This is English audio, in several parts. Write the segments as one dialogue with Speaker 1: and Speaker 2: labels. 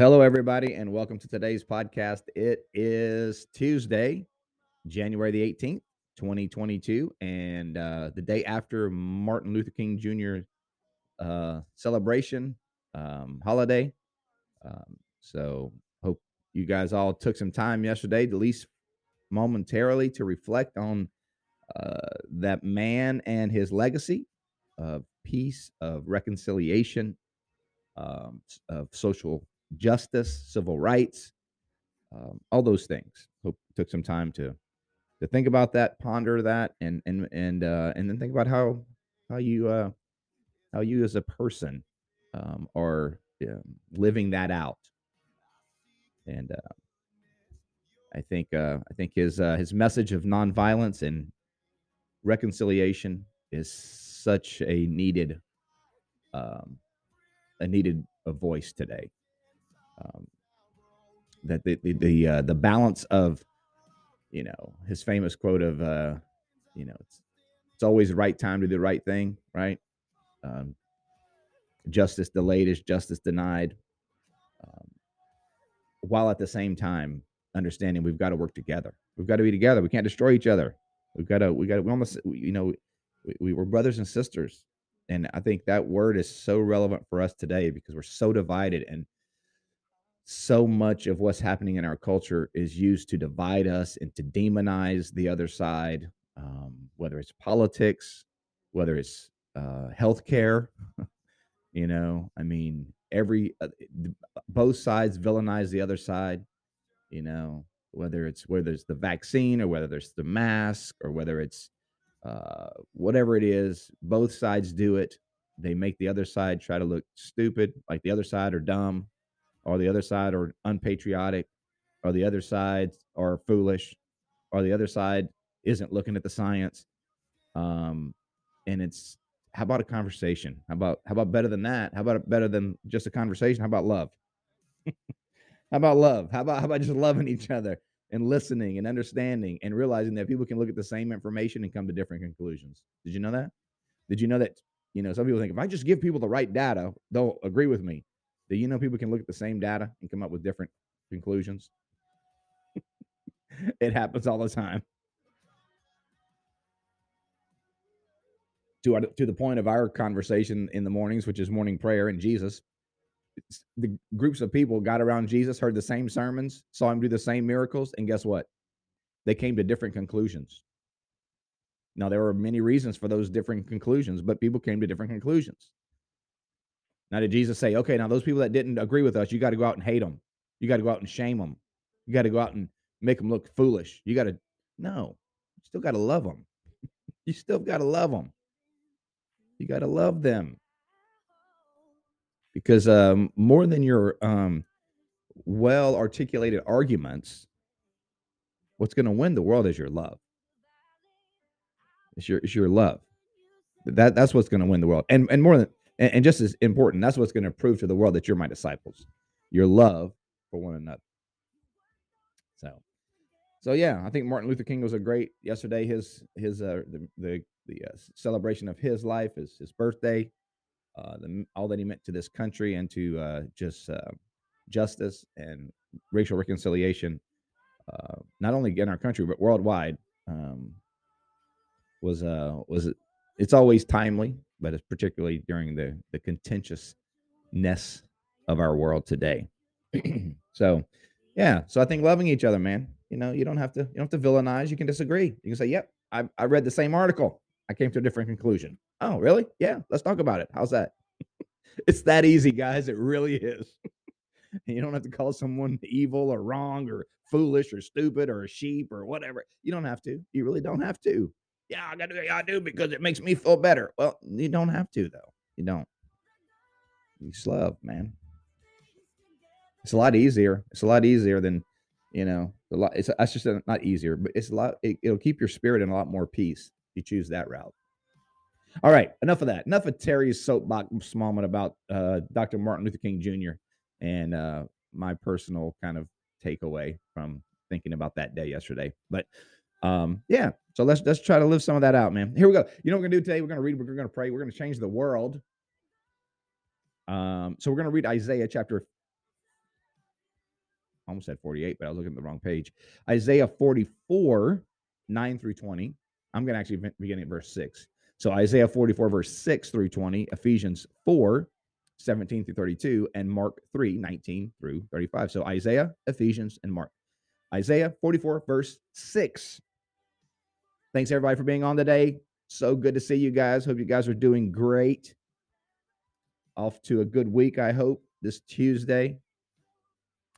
Speaker 1: Hello, everybody, and welcome to today's podcast. It is Tuesday, January the 18th, 2022, and uh, the day after Martin Luther King Jr. Uh, celebration um, holiday. Um, so, hope you guys all took some time yesterday, at least momentarily, to reflect on uh, that man and his legacy of peace, of reconciliation, um, of social justice, civil rights, um, all those things. Hope took some time to to think about that, ponder that, and and and uh, and then think about how how you uh, how you as a person um, are um, living that out. And uh, I think uh, I think his uh, his message of nonviolence and reconciliation is such a needed um, a needed a voice today um, that the the the, uh, the balance of you know his famous quote of uh, you know it's it's always the right time to do the right thing, right? Um, justice delayed is justice denied, um, while at the same time understanding we've got to work together. We've got to be together. We can't destroy each other. We've got to we got to we almost you know we, we were brothers and sisters, and I think that word is so relevant for us today because we're so divided and so much of what's happening in our culture is used to divide us and to demonize the other side, um, whether it's politics, whether it's uh, healthcare. you know, I mean, every uh, both sides villainize the other side. You know, whether it's whether it's the vaccine or whether there's the mask or whether it's uh, whatever it is, both sides do it. They make the other side try to look stupid, like the other side are dumb or the other side are unpatriotic, or the other side are foolish, or the other side isn't looking at the science. Um, and it's how about a conversation? How about how about better than that? How about better than just a conversation? How about love? how about love? How about how about just loving each other and listening and understanding and realizing that people can look at the same information and come to different conclusions? Did you know that? Did you know that? You know, some people think if I just give people the right data, they'll agree with me. Do you know people can look at the same data and come up with different conclusions? it happens all the time. To, to the point of our conversation in the mornings, which is morning prayer and Jesus, the groups of people got around Jesus, heard the same sermons, saw him do the same miracles, and guess what? They came to different conclusions. Now, there were many reasons for those different conclusions, but people came to different conclusions. Now, did Jesus say, okay, now those people that didn't agree with us, you got to go out and hate them. You got to go out and shame them. You got to go out and make them look foolish. You got to, no, you still got to love them. you still got to love them. You got to love them. Because um, more than your um, well articulated arguments, what's going to win the world is your love. It's your, it's your love. That, that's what's going to win the world. And, and more than, and, and just as important, that's what's going to prove to the world that you're my disciples, your love for one another. So, so yeah, I think Martin Luther King was a great yesterday. His his uh the the, the uh, celebration of his life, is his birthday, uh, the all that he meant to this country and to uh, just uh, justice and racial reconciliation, uh, not only in our country but worldwide, um, was uh was it it's always timely but it's particularly during the the contentiousness of our world today. so, yeah. So I think loving each other, man. You know, you don't have to you don't have to villainize. You can disagree. You can say, "Yep, I I read the same article. I came to a different conclusion." Oh, really? Yeah. Let's talk about it. How's that? it's that easy, guys. It really is. you don't have to call someone evil or wrong or foolish or stupid or a sheep or whatever. You don't have to. You really don't have to. Yeah, I gotta do I do because it makes me feel better. Well, you don't have to though. You don't. You love, man. It's a lot easier. It's a lot easier than, you know, a lot. It's that's just a, not easier, but it's a lot. It, it'll keep your spirit in a lot more peace. If you choose that route. All right, enough of that. Enough of Terry's soapbox moment about uh, Dr. Martin Luther King Jr. and uh, my personal kind of takeaway from thinking about that day yesterday. But um, yeah, so let's let's try to live some of that out, man. Here we go. You know what we're gonna do today? We're gonna read. We're gonna pray. We're gonna change the world. Um, so we're gonna read Isaiah chapter. Almost said 48, but I was looking at the wrong page. Isaiah 44, 9 through 20. I'm gonna actually begin at verse 6. So Isaiah 44, verse 6 through 20, Ephesians 4, 17 through 32, and Mark 3, 19 through 35. So Isaiah, Ephesians, and Mark. Isaiah 44, verse 6. Thanks everybody for being on today. So good to see you guys. Hope you guys are doing great. Off to a good week, I hope, this Tuesday.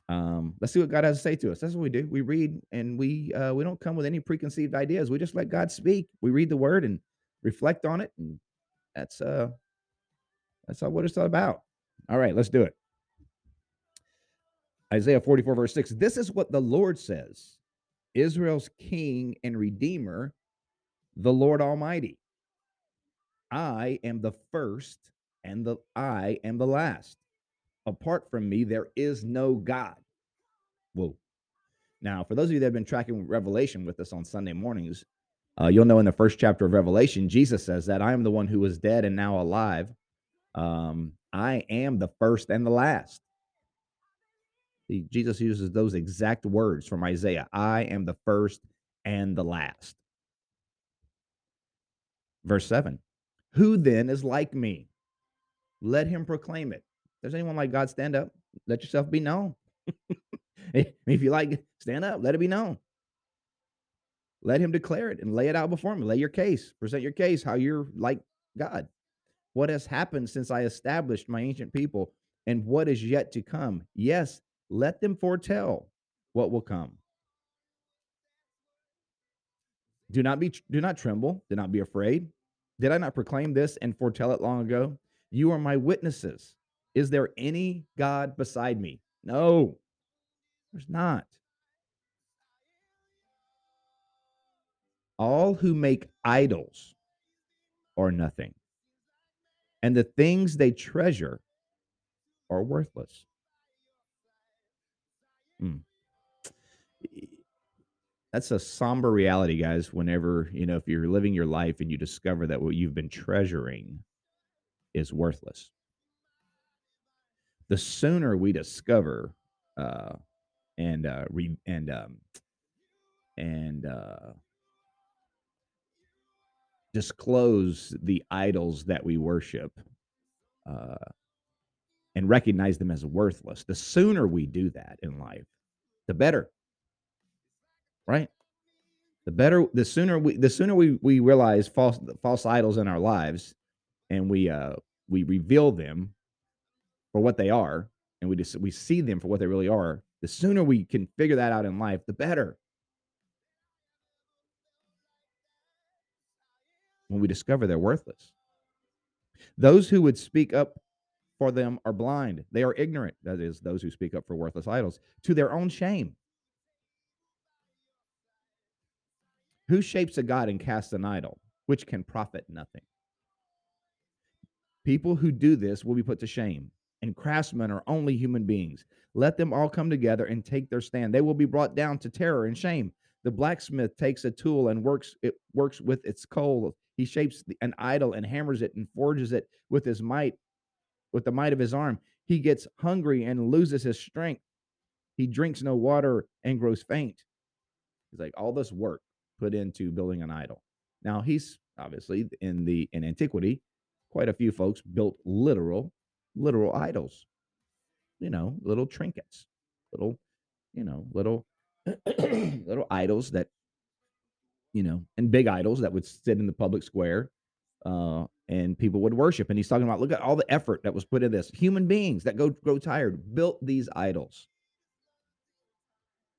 Speaker 1: Um, let's see what God has to say to us. That's what we do. We read and we uh, we don't come with any preconceived ideas. We just let God speak. We read the word and reflect on it, and that's uh that's all what it's all about. All right, let's do it. Isaiah 44, verse 6. This is what the Lord says Israel's king and redeemer, the Lord Almighty. I am the first and the I am the last. Apart from me, there is no God. Whoa. Now, for those of you that have been tracking Revelation with us on Sunday mornings, uh, you'll know in the first chapter of Revelation, Jesus says that I am the one who was dead and now alive. Um, I am the first and the last. Jesus uses those exact words from Isaiah I am the first and the last. Verse 7 Who then is like me? Let him proclaim it. Does anyone like God stand up? Let yourself be known. if you like, stand up, let it be known. Let him declare it and lay it out before me. Lay your case, present your case, how you're like God. What has happened since I established my ancient people and what is yet to come? Yes, let them foretell what will come. Do not be do not tremble, do not be afraid. Did I not proclaim this and foretell it long ago? You are my witnesses. Is there any God beside me? No, there's not. All who make idols are nothing, and the things they treasure are worthless. Mm. That's a somber reality, guys. Whenever, you know, if you're living your life and you discover that what you've been treasuring is worthless, the sooner we discover uh, and uh, re- and um, and uh, disclose the idols that we worship uh, and recognize them as worthless. The sooner we do that in life, the better. Right? The better the sooner we the sooner we we realize false false idols in our lives and we uh we reveal them for what they are and we just we see them for what they really are, the sooner we can figure that out in life, the better. When we discover they're worthless. Those who would speak up for them are blind. They are ignorant, that is, those who speak up for worthless idols, to their own shame. Who shapes a god and casts an idol, which can profit nothing? People who do this will be put to shame, and craftsmen are only human beings. Let them all come together and take their stand. They will be brought down to terror and shame. The blacksmith takes a tool and works it works with its coal. He shapes an idol and hammers it and forges it with his might with the might of his arm. He gets hungry and loses his strength. He drinks no water and grows faint. He's like all this work put into building an idol. Now he's obviously in the in antiquity, quite a few folks built literal literal idols. You know, little trinkets, little, you know, little little idols that you know, and big idols that would sit in the public square uh, and people would worship. And he's talking about look at all the effort that was put in this. Human beings that go grow tired built these idols.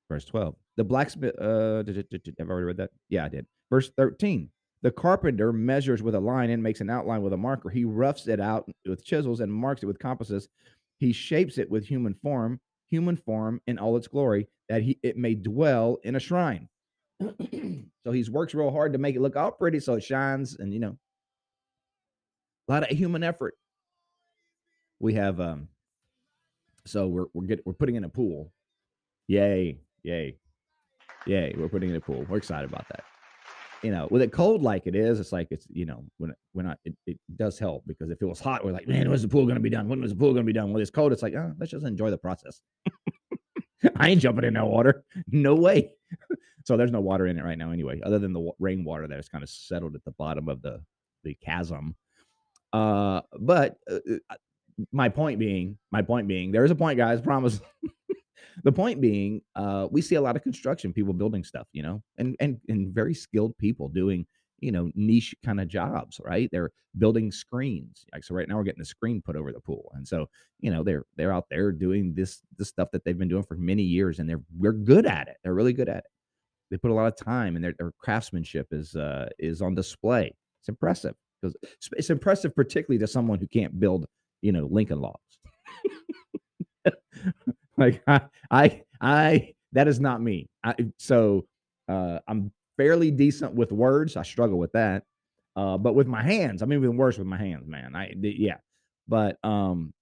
Speaker 1: Verse 12. The blacksmith uh did, did, did, have I already read that? Yeah, I did. Verse 13. The carpenter measures with a line and makes an outline with a marker. He roughs it out with chisels and marks it with compasses. He shapes it with human form, human form in all its glory, that he it may dwell in a shrine. so he's works real hard to make it look all pretty so it shines and you know a lot of human effort. We have um so we're we're get, we're putting in a pool. Yay, yay, yay! We're putting in a pool. We're excited about that. You know, with it cold like it is, it's like it's you know when when I, it, it does help because if it was hot, we're like, man, when's the pool going to be done? When is the pool going to be done? When it's cold, it's like, oh, let's just enjoy the process. I ain't jumping in that water. No way. so there's no water in it right now anyway, other than the rainwater that has kind of settled at the bottom of the the chasm. Uh, but uh, uh my point being, my point being, there is a point, guys. Promise. The point being, uh, we see a lot of construction people building stuff, you know, and and and very skilled people doing, you know, niche kind of jobs, right? They're building screens. Like so, right now we're getting a screen put over the pool, and so you know they're they're out there doing this this stuff that they've been doing for many years, and they're we're good at it. They're really good at it. They put a lot of time, and their their craftsmanship is uh is on display. It's impressive because it's impressive, particularly to someone who can't build you know, Lincoln logs. like I, I, I, that is not me. I, so uh, I'm fairly decent with words. I struggle with that. Uh, but with my hands, I'm even worse with my hands, man. I, yeah, but, um,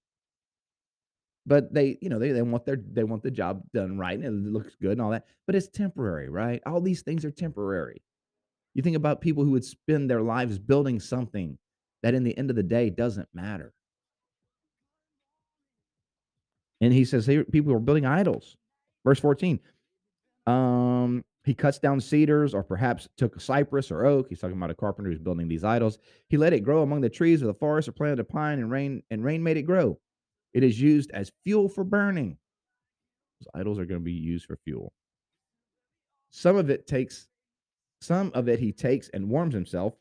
Speaker 1: but they, you know, they, they want their, they want the job done right and it looks good and all that, but it's temporary, right? All these things are temporary. You think about people who would spend their lives building something that in the end of the day doesn't matter. And he says hey, people are building idols. Verse 14. Um, he cuts down cedars or perhaps took a cypress or oak. He's talking about a carpenter who's building these idols. He let it grow among the trees of the forest or planted a pine and rain and rain made it grow. It is used as fuel for burning. Those idols are going to be used for fuel. Some of it takes some of it he takes and warms himself.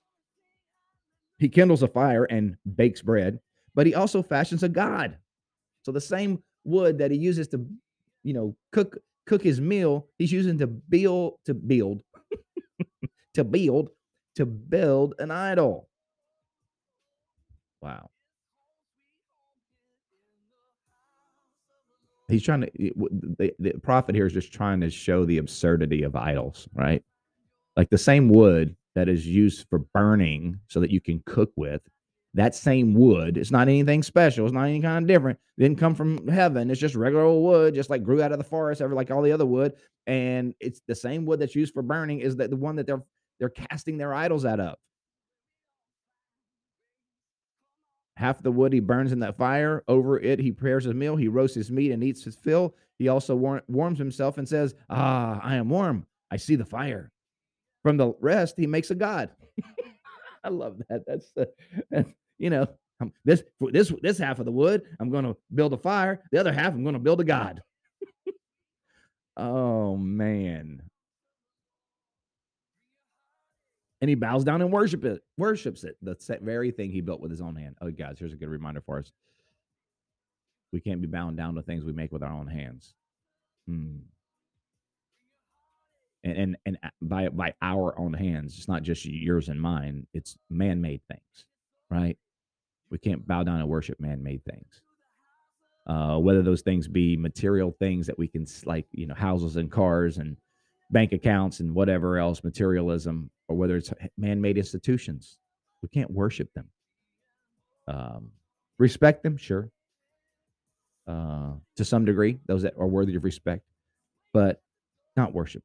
Speaker 1: He kindles a fire and bakes bread, but he also fashions a god. So the same wood that he uses to, you know, cook cook his meal, he's using to build to build to build to build an idol. Wow. He's trying to eh, the, the prophet here is just trying to show the absurdity of idols, right? Like the same wood that is used for burning so that you can cook with that same wood. It's not anything special. It's not any kind of different. It didn't come from heaven. It's just regular old wood, just like grew out of the forest, ever like all the other wood. And it's the same wood that's used for burning is that the one that they're they're casting their idols out of. Half the wood he burns in that fire. Over it, he prepares his meal. He roasts his meat and eats his fill. He also war- warms himself and says, Ah, I am warm. I see the fire. From the rest, he makes a god. I love that. That's, uh, you know, um, this this this half of the wood, I'm going to build a fire. The other half, I'm going to build a god. oh man. And he bows down and worship it, worships it. The very thing he built with his own hand. Oh, guys, here's a good reminder for us. We can't be bound down to things we make with our own hands. Hmm. And, and and uh, by by our own hands, it's not just yours and mine. It's man-made things, right? We can't bow down and worship man made things. Uh, whether those things be material things that we can, like, you know, houses and cars and bank accounts and whatever else, materialism, or whether it's man made institutions. We can't worship them. Um, respect them, sure. Uh, to some degree, those that are worthy of respect, but not worship.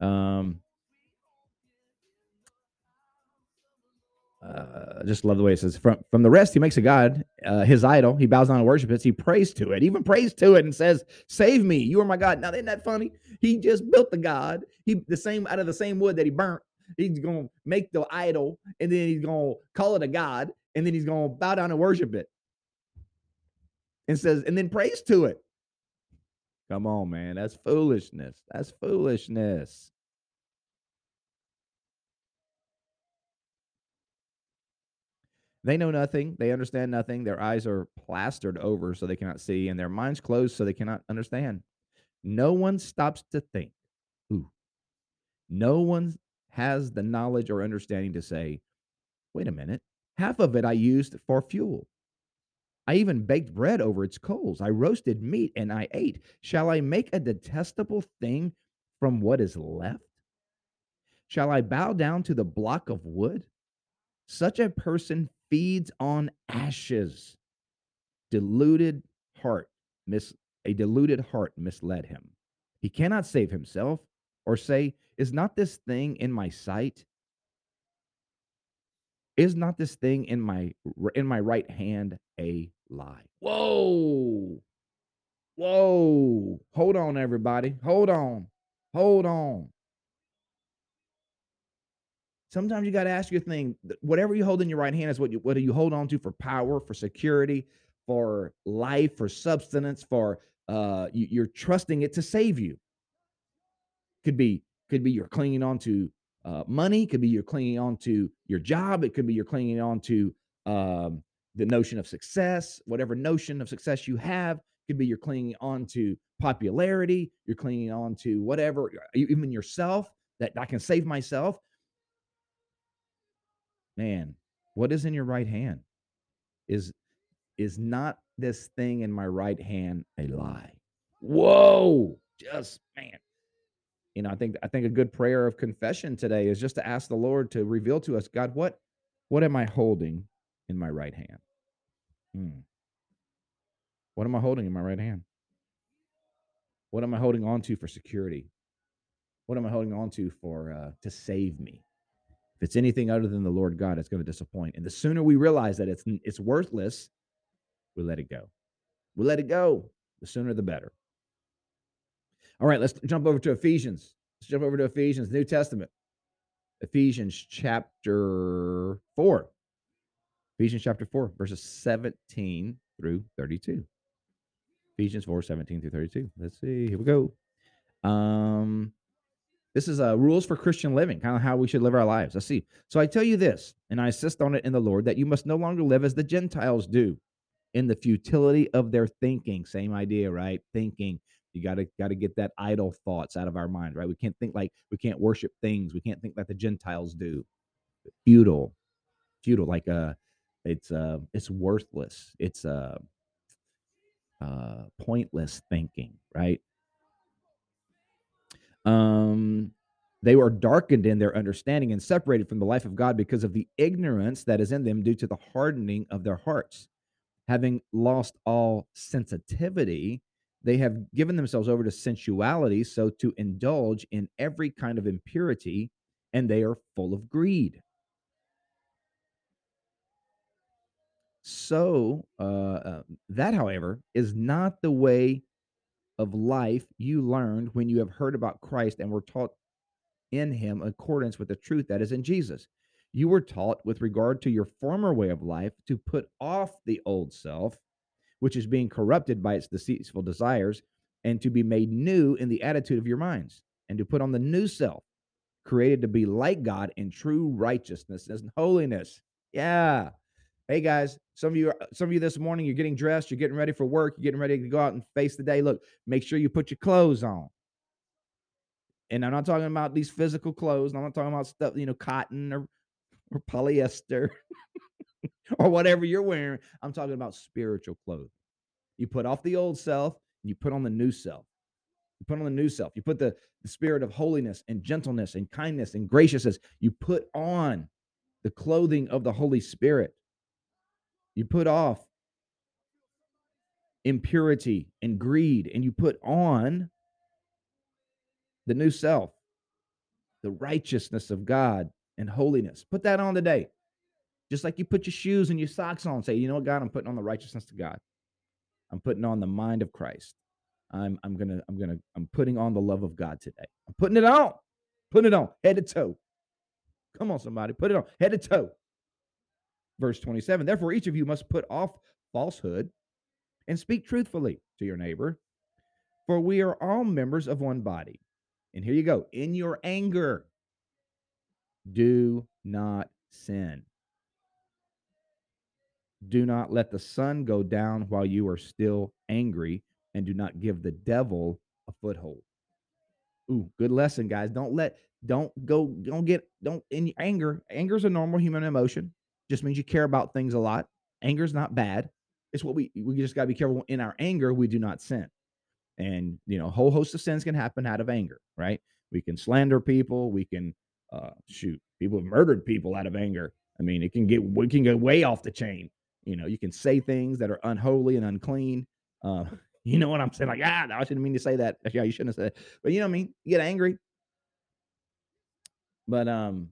Speaker 1: Um, uh, just love the way it says from from the rest he makes a god uh, his idol. He bows down and worships it. He prays to it even prays to it and says save me. You are my god now isn't that funny? He just built the god. He the same out of the same wood that he burnt he's gonna make the idol and then he's gonna call it a god and then he's gonna bow down and worship it. And says and then prays to it. Come on man. That's foolishness. That's foolishness They know nothing. They understand nothing. Their eyes are plastered over so they cannot see, and their minds closed so they cannot understand. No one stops to think. Ooh. No one has the knowledge or understanding to say, wait a minute, half of it I used for fuel. I even baked bread over its coals. I roasted meat and I ate. Shall I make a detestable thing from what is left? Shall I bow down to the block of wood? Such a person feeds on ashes. Deluded heart, mis- a deluded heart misled him. He cannot save himself or say, Is not this thing in my sight? Is not this thing in my in my right hand a lie? Whoa. Whoa. Hold on, everybody. Hold on. Hold on. Sometimes you got to ask your thing. Whatever you hold in your right hand is what you what do you hold on to for power, for security, for life, for substance, for uh you, you're trusting it to save you. Could be could be you're clinging on to uh, money, could be you're clinging on to your job, it could be you're clinging on to um, the notion of success, whatever notion of success you have, could be you're clinging on to popularity, you're clinging on to whatever, even yourself, that I can save myself. Man, what is in your right hand? Is is not this thing in my right hand a lie? Whoa, just man you know, I think I think a good prayer of confession today is just to ask the Lord to reveal to us, God, what what am I holding in my right hand? Hmm. What am I holding in my right hand? What am I holding on to for security? What am I holding on to for uh, to save me? If it's anything other than the Lord God, it's going to disappoint. And the sooner we realize that it's it's worthless, we let it go. We let it go. The sooner the better. All right, let's jump over to Ephesians. Let's jump over to Ephesians, New Testament. Ephesians chapter 4. Ephesians chapter 4, verses 17 through 32. Ephesians 4, 17 through 32. Let's see. Here we go. Um, this is uh, rules for Christian living, kind of how we should live our lives. Let's see. So I tell you this, and I insist on it in the Lord, that you must no longer live as the Gentiles do in the futility of their thinking. Same idea, right? Thinking. You got to got to get that idle thoughts out of our mind, right? We can't think like we can't worship things. We can't think like the Gentiles do. Futile, futile, like uh it's uh it's worthless. It's uh uh pointless thinking, right? Um they were darkened in their understanding and separated from the life of God because of the ignorance that is in them due to the hardening of their hearts. Having lost all sensitivity, they have given themselves over to sensuality, so to indulge in every kind of impurity, and they are full of greed. So, uh, uh, that, however, is not the way of life you learned when you have heard about Christ and were taught in him in accordance with the truth that is in Jesus. You were taught with regard to your former way of life to put off the old self which is being corrupted by its deceitful desires, and to be made new in the attitude of your minds, and to put on the new self, created to be like God in true righteousness and holiness. Yeah. Hey guys, some of you some of you this morning you're getting dressed, you're getting ready for work, you're getting ready to go out and face the day. Look, make sure you put your clothes on. And I'm not talking about these physical clothes. I'm not talking about stuff, you know, cotton or or polyester. or whatever you're wearing. I'm talking about spiritual clothes. You put off the old self and you put on the new self. You put on the new self. You put the, the spirit of holiness and gentleness and kindness and graciousness. You put on the clothing of the Holy Spirit. You put off impurity and greed, and you put on the new self, the righteousness of God and holiness. Put that on today. Just like you put your shoes and your socks on, say, you know what, God, I'm putting on the righteousness of God. I'm putting on the mind of Christ. I'm I'm gonna I'm gonna I'm putting on the love of God today. I'm putting it on, putting it on, head to toe. Come on, somebody, put it on, head to toe. Verse 27. Therefore, each of you must put off falsehood and speak truthfully to your neighbor, for we are all members of one body. And here you go. In your anger, do not sin. Do not let the sun go down while you are still angry, and do not give the devil a foothold. Ooh, good lesson, guys. Don't let don't go don't get don't in anger. Anger is a normal human emotion. Just means you care about things a lot. Anger is not bad. It's what we we just gotta be careful. In our anger, we do not sin. And you know, a whole host of sins can happen out of anger, right? We can slander people, we can uh shoot, people have murdered people out of anger. I mean, it can get we can go way off the chain. You know, you can say things that are unholy and unclean. Uh, you know what I'm saying? Like, ah, I shouldn't mean to say that. Yeah, you shouldn't have said. But you know what I mean? You get angry. But um,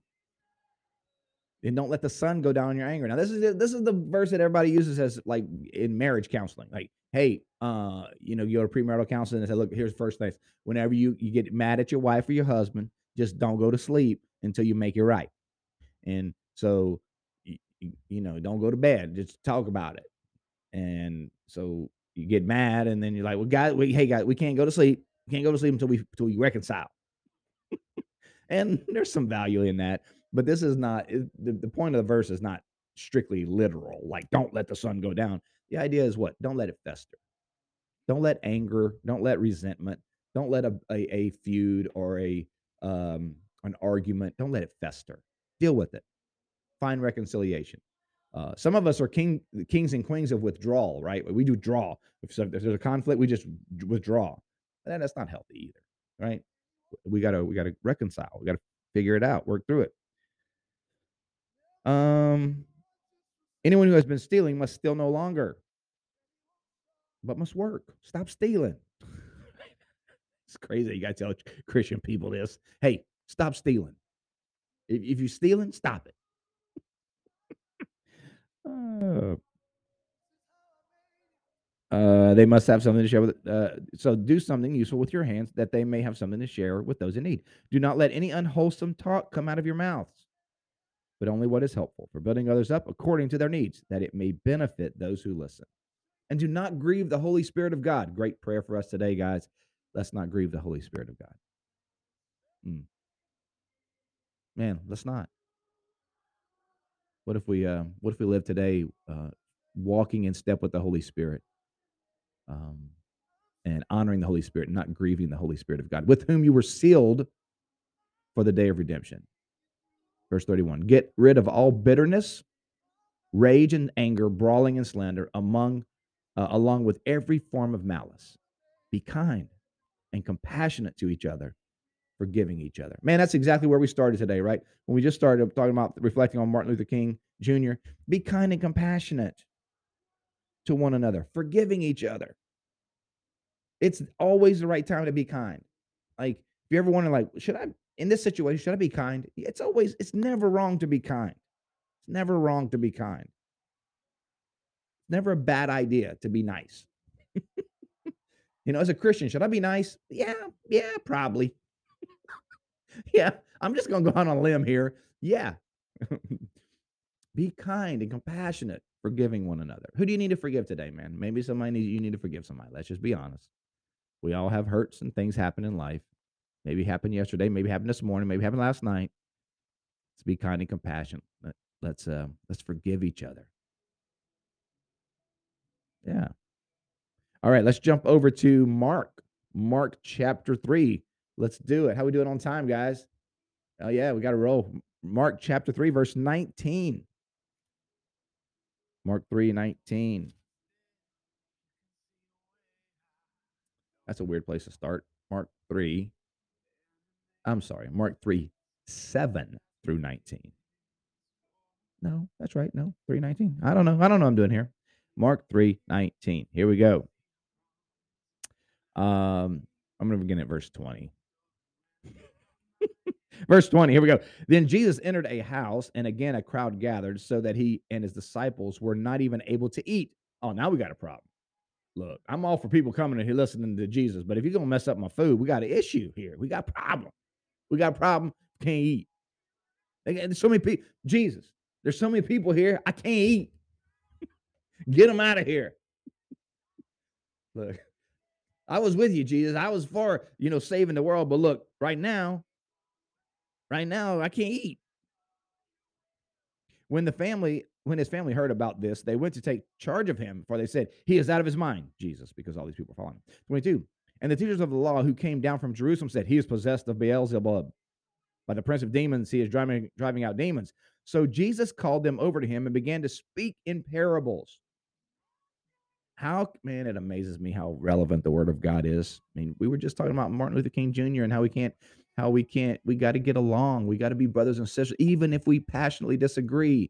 Speaker 1: and don't let the sun go down in your anger. Now, this is this is the verse that everybody uses as like in marriage counseling. Like, hey, uh, you know, you go to premarital counseling and say, look, here's the first thing. Whenever you you get mad at your wife or your husband, just don't go to sleep until you make it right. And so, you, you know, don't go to bed. Just talk about it. And so you get mad, and then you're like, well, guys, we, hey, guys, we can't go to sleep. We can't go to sleep until we until we reconcile. and there's some value in that but this is not the, the point of the verse is not strictly literal like don't let the sun go down. The idea is what? Don't let it fester. Don't let anger don't let resentment don't let a, a, a feud or a um an argument don't let it fester. Deal with it. Find reconciliation. Uh, some of us are king kings and queens of withdrawal right? We do draw. If, if there's a conflict we just withdraw. And that's not healthy either right? We gotta we gotta reconcile. We gotta figure it out work through it um, anyone who has been stealing must steal no longer, but must work. Stop stealing. it's crazy. You got to tell Christian people this. Hey, stop stealing. If, if you're stealing, stop it. uh, uh, they must have something to share with. Uh, so do something useful with your hands that they may have something to share with those in need. Do not let any unwholesome talk come out of your mouths but only what is helpful for building others up according to their needs, that it may benefit those who listen. And do not grieve the Holy Spirit of God. Great prayer for us today, guys. Let's not grieve the Holy Spirit of God. Mm. Man, let's not. What if we uh, what if we live today uh, walking in step with the Holy Spirit, um, and honoring the Holy Spirit, not grieving the Holy Spirit of God, with whom you were sealed for the day of redemption. Verse 31 Get rid of all bitterness, rage and anger, brawling and slander, among, uh, along with every form of malice. Be kind and compassionate to each other, forgiving each other. Man, that's exactly where we started today, right? When we just started talking about reflecting on Martin Luther King Jr., be kind and compassionate to one another, forgiving each other. It's always the right time to be kind. Like, if you ever wonder, like, should I in this situation, should I be kind? It's always, it's never wrong to be kind. It's never wrong to be kind. It's never a bad idea to be nice. you know, as a Christian, should I be nice? Yeah, yeah, probably. yeah, I'm just going to go on a limb here. Yeah. be kind and compassionate, forgiving one another. Who do you need to forgive today, man? Maybe somebody needs, you need to forgive somebody. Let's just be honest. We all have hurts and things happen in life. Maybe happened yesterday, maybe happened this morning, maybe happened last night. Let's be kind and compassionate. Let, us uh, let's forgive each other. Yeah. All right, let's jump over to Mark. Mark chapter 3. Let's do it. How we doing on time, guys? Oh yeah, we got to roll. Mark chapter 3 verse 19. Mark 3 19. That's a weird place to start. Mark 3 I'm sorry, Mark 3, 7 through 19. No, that's right. No, 319. I don't know. I don't know I'm doing here. Mark 3, 19. Here we go. Um, I'm to begin at verse 20. verse 20, here we go. Then Jesus entered a house, and again a crowd gathered, so that he and his disciples were not even able to eat. Oh, now we got a problem. Look, I'm all for people coming and listening to Jesus, but if you're to mess up my food, we got an issue here. We got a problem. We got a problem. Can't eat. There's so many people. Jesus, there's so many people here. I can't eat. Get them out of here. Look, I was with you, Jesus. I was for, you know, saving the world. But look, right now, right now, I can't eat. When the family, when his family heard about this, they went to take charge of him, for they said, He is out of his mind, Jesus, because all these people are following him. 22. And the teachers of the law who came down from Jerusalem said, He is possessed of Beelzebub. By the prince of demons, he is driving, driving out demons. So Jesus called them over to him and began to speak in parables. How, man, it amazes me how relevant the word of God is. I mean, we were just talking about Martin Luther King Jr. and how we can't, how we can't, we got to get along. We got to be brothers and sisters, even if we passionately disagree.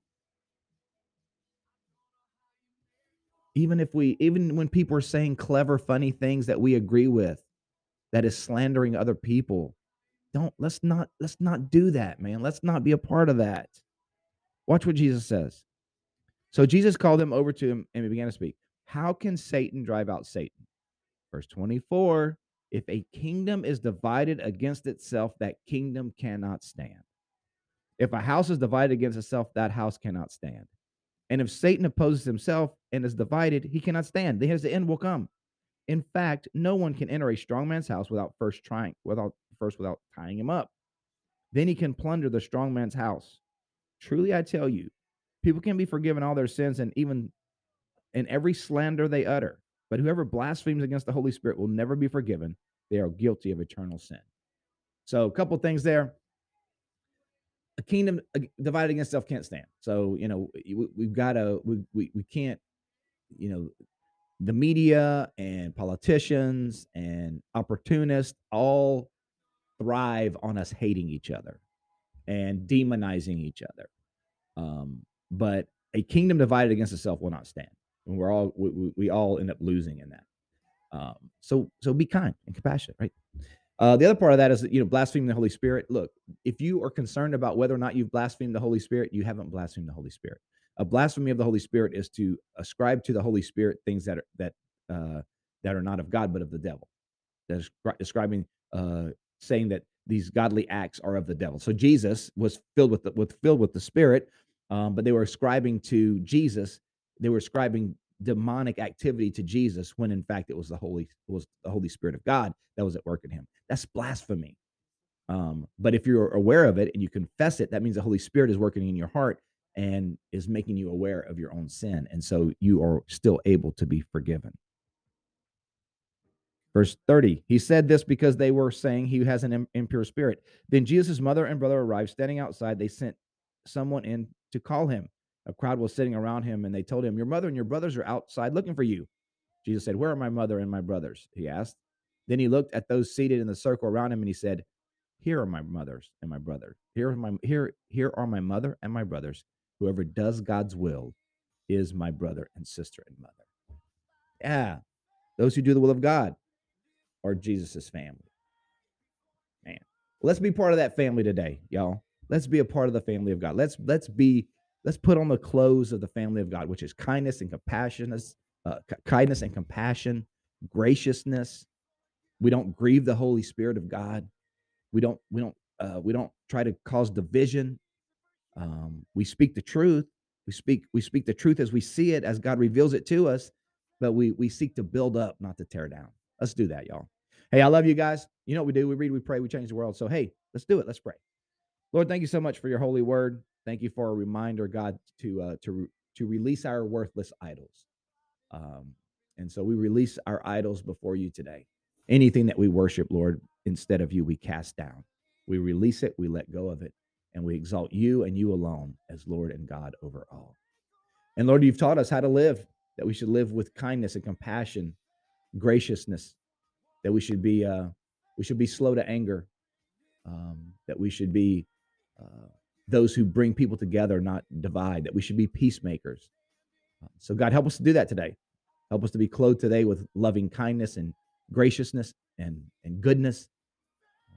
Speaker 1: Even if we even when people are saying clever funny things that we agree with that is slandering other people don't let's not let's not do that man. Let's not be a part of that. Watch what jesus says. So jesus called them over to him and he began to speak. How can satan drive out satan? Verse 24 if a kingdom is divided against itself that kingdom cannot stand. If a house is divided against itself that house cannot stand and if Satan opposes himself and is divided, he cannot stand. Then the end will come. In fact, no one can enter a strong man's house without first trying, without first without tying him up. Then he can plunder the strong man's house. Truly, I tell you, people can be forgiven all their sins and even in every slander they utter. But whoever blasphemes against the Holy Spirit will never be forgiven. They are guilty of eternal sin. So, a couple things there a kingdom divided against itself can't stand. So you know we, have got to we, we we can't you know the media and politicians and opportunists all thrive on us hating each other and demonizing each other. Um, but a kingdom divided against itself will not stand, and we're all we, we all end up losing in that. Um, so so be kind and compassionate, right? Uh, the other part of that is, that, you know, blaspheming the Holy Spirit. Look, if you are concerned about whether or not you've blasphemed the Holy Spirit, you haven't blasphemed the Holy Spirit. A blasphemy of the Holy Spirit is to ascribe to the Holy Spirit things that are that uh, that are not of God but of the devil. That's describing, uh, saying that these godly acts are of the devil. So Jesus was filled with the, with filled with the Spirit, um, but they were ascribing to Jesus. They were ascribing demonic activity to Jesus when in fact it was the Holy was the Holy Spirit of God that was at work in him. That's blasphemy. Um, but if you're aware of it and you confess it, that means the Holy Spirit is working in your heart and is making you aware of your own sin. And so you are still able to be forgiven. Verse 30, he said this because they were saying he has an impure spirit. Then Jesus' mother and brother arrived, standing outside. They sent someone in to call him a crowd was sitting around him and they told him, Your mother and your brothers are outside looking for you. Jesus said, Where are my mother and my brothers? He asked. Then he looked at those seated in the circle around him and he said, Here are my mothers and my brother. Here are my here, here are my mother and my brothers. Whoever does God's will is my brother and sister and mother. Yeah. Those who do the will of God are Jesus's family. Man. Let's be part of that family today, y'all. Let's be a part of the family of God. Let's let's be let's put on the clothes of the family of God, which is kindness and compassion, uh, kindness and compassion, graciousness. We don't grieve the Holy Spirit of God. We don't we don't uh, we don't try to cause division. Um, we speak the truth. We speak we speak the truth as we see it, as God reveals it to us. But we we seek to build up, not to tear down. Let's do that, y'all. Hey, I love you guys. You know what we do? We read, we pray, we change the world. So hey, let's do it. Let's pray. Lord, thank you so much for your holy word. Thank you for a reminder, God, to uh, to to release our worthless idols. Um, and so we release our idols before you today. Anything that we worship, Lord, instead of you, we cast down. We release it, we let go of it, and we exalt you and you alone as Lord and God over all. And Lord, you've taught us how to live, that we should live with kindness and compassion, graciousness, that we should be uh, we should be slow to anger, um, that we should be uh, those who bring people together, not divide, that we should be peacemakers. So, God, help us to do that today. Help us to be clothed today with loving kindness and graciousness and, and goodness.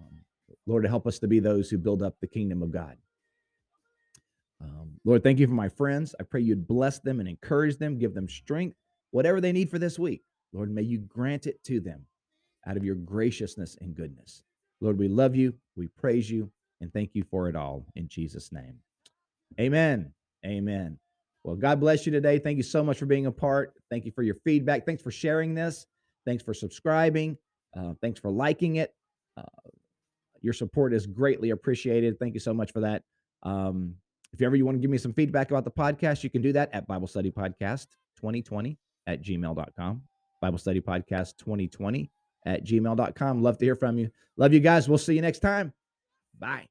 Speaker 1: Um, Lord, help us to be those who build up the kingdom of God. Um, Lord, thank you for my friends. I pray you'd bless them and encourage them, give them strength, whatever they need for this week. Lord, may you grant it to them out of your graciousness and goodness. Lord, we love you. We praise you and thank you for it all in Jesus' name. Amen. Amen. Well, God bless you today. Thank you so much for being a part. Thank you for your feedback. Thanks for sharing this. Thanks for subscribing. Uh, thanks for liking it. Uh, your support is greatly appreciated. Thank you so much for that. Um, if ever you want to give me some feedback about the podcast, you can do that at Bible Study Podcast 2020 at gmail.com. Bible Study Podcast 2020 at gmail.com. Love to hear from you. Love you guys. We'll see you next time. Bye.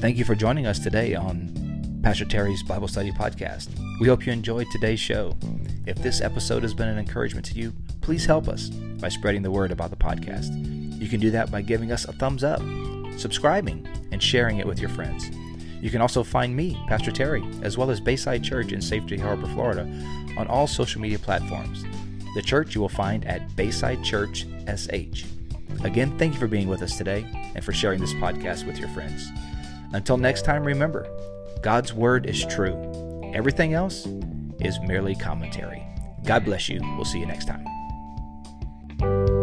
Speaker 2: Thank you for joining us today on Pastor Terry's Bible Study Podcast. We hope you enjoyed today's show. If this episode has been an encouragement to you, please help us by spreading the word about the podcast. You can do that by giving us a thumbs up, subscribing, and sharing it with your friends. You can also find me, Pastor Terry, as well as Bayside Church in Safety Harbor, Florida, on all social media platforms. The church you will find at Bayside Church SH. Again, thank you for being with us today and for sharing this podcast with your friends. Until next time, remember God's Word is true. Everything else is merely commentary. God bless you. We'll see you next time.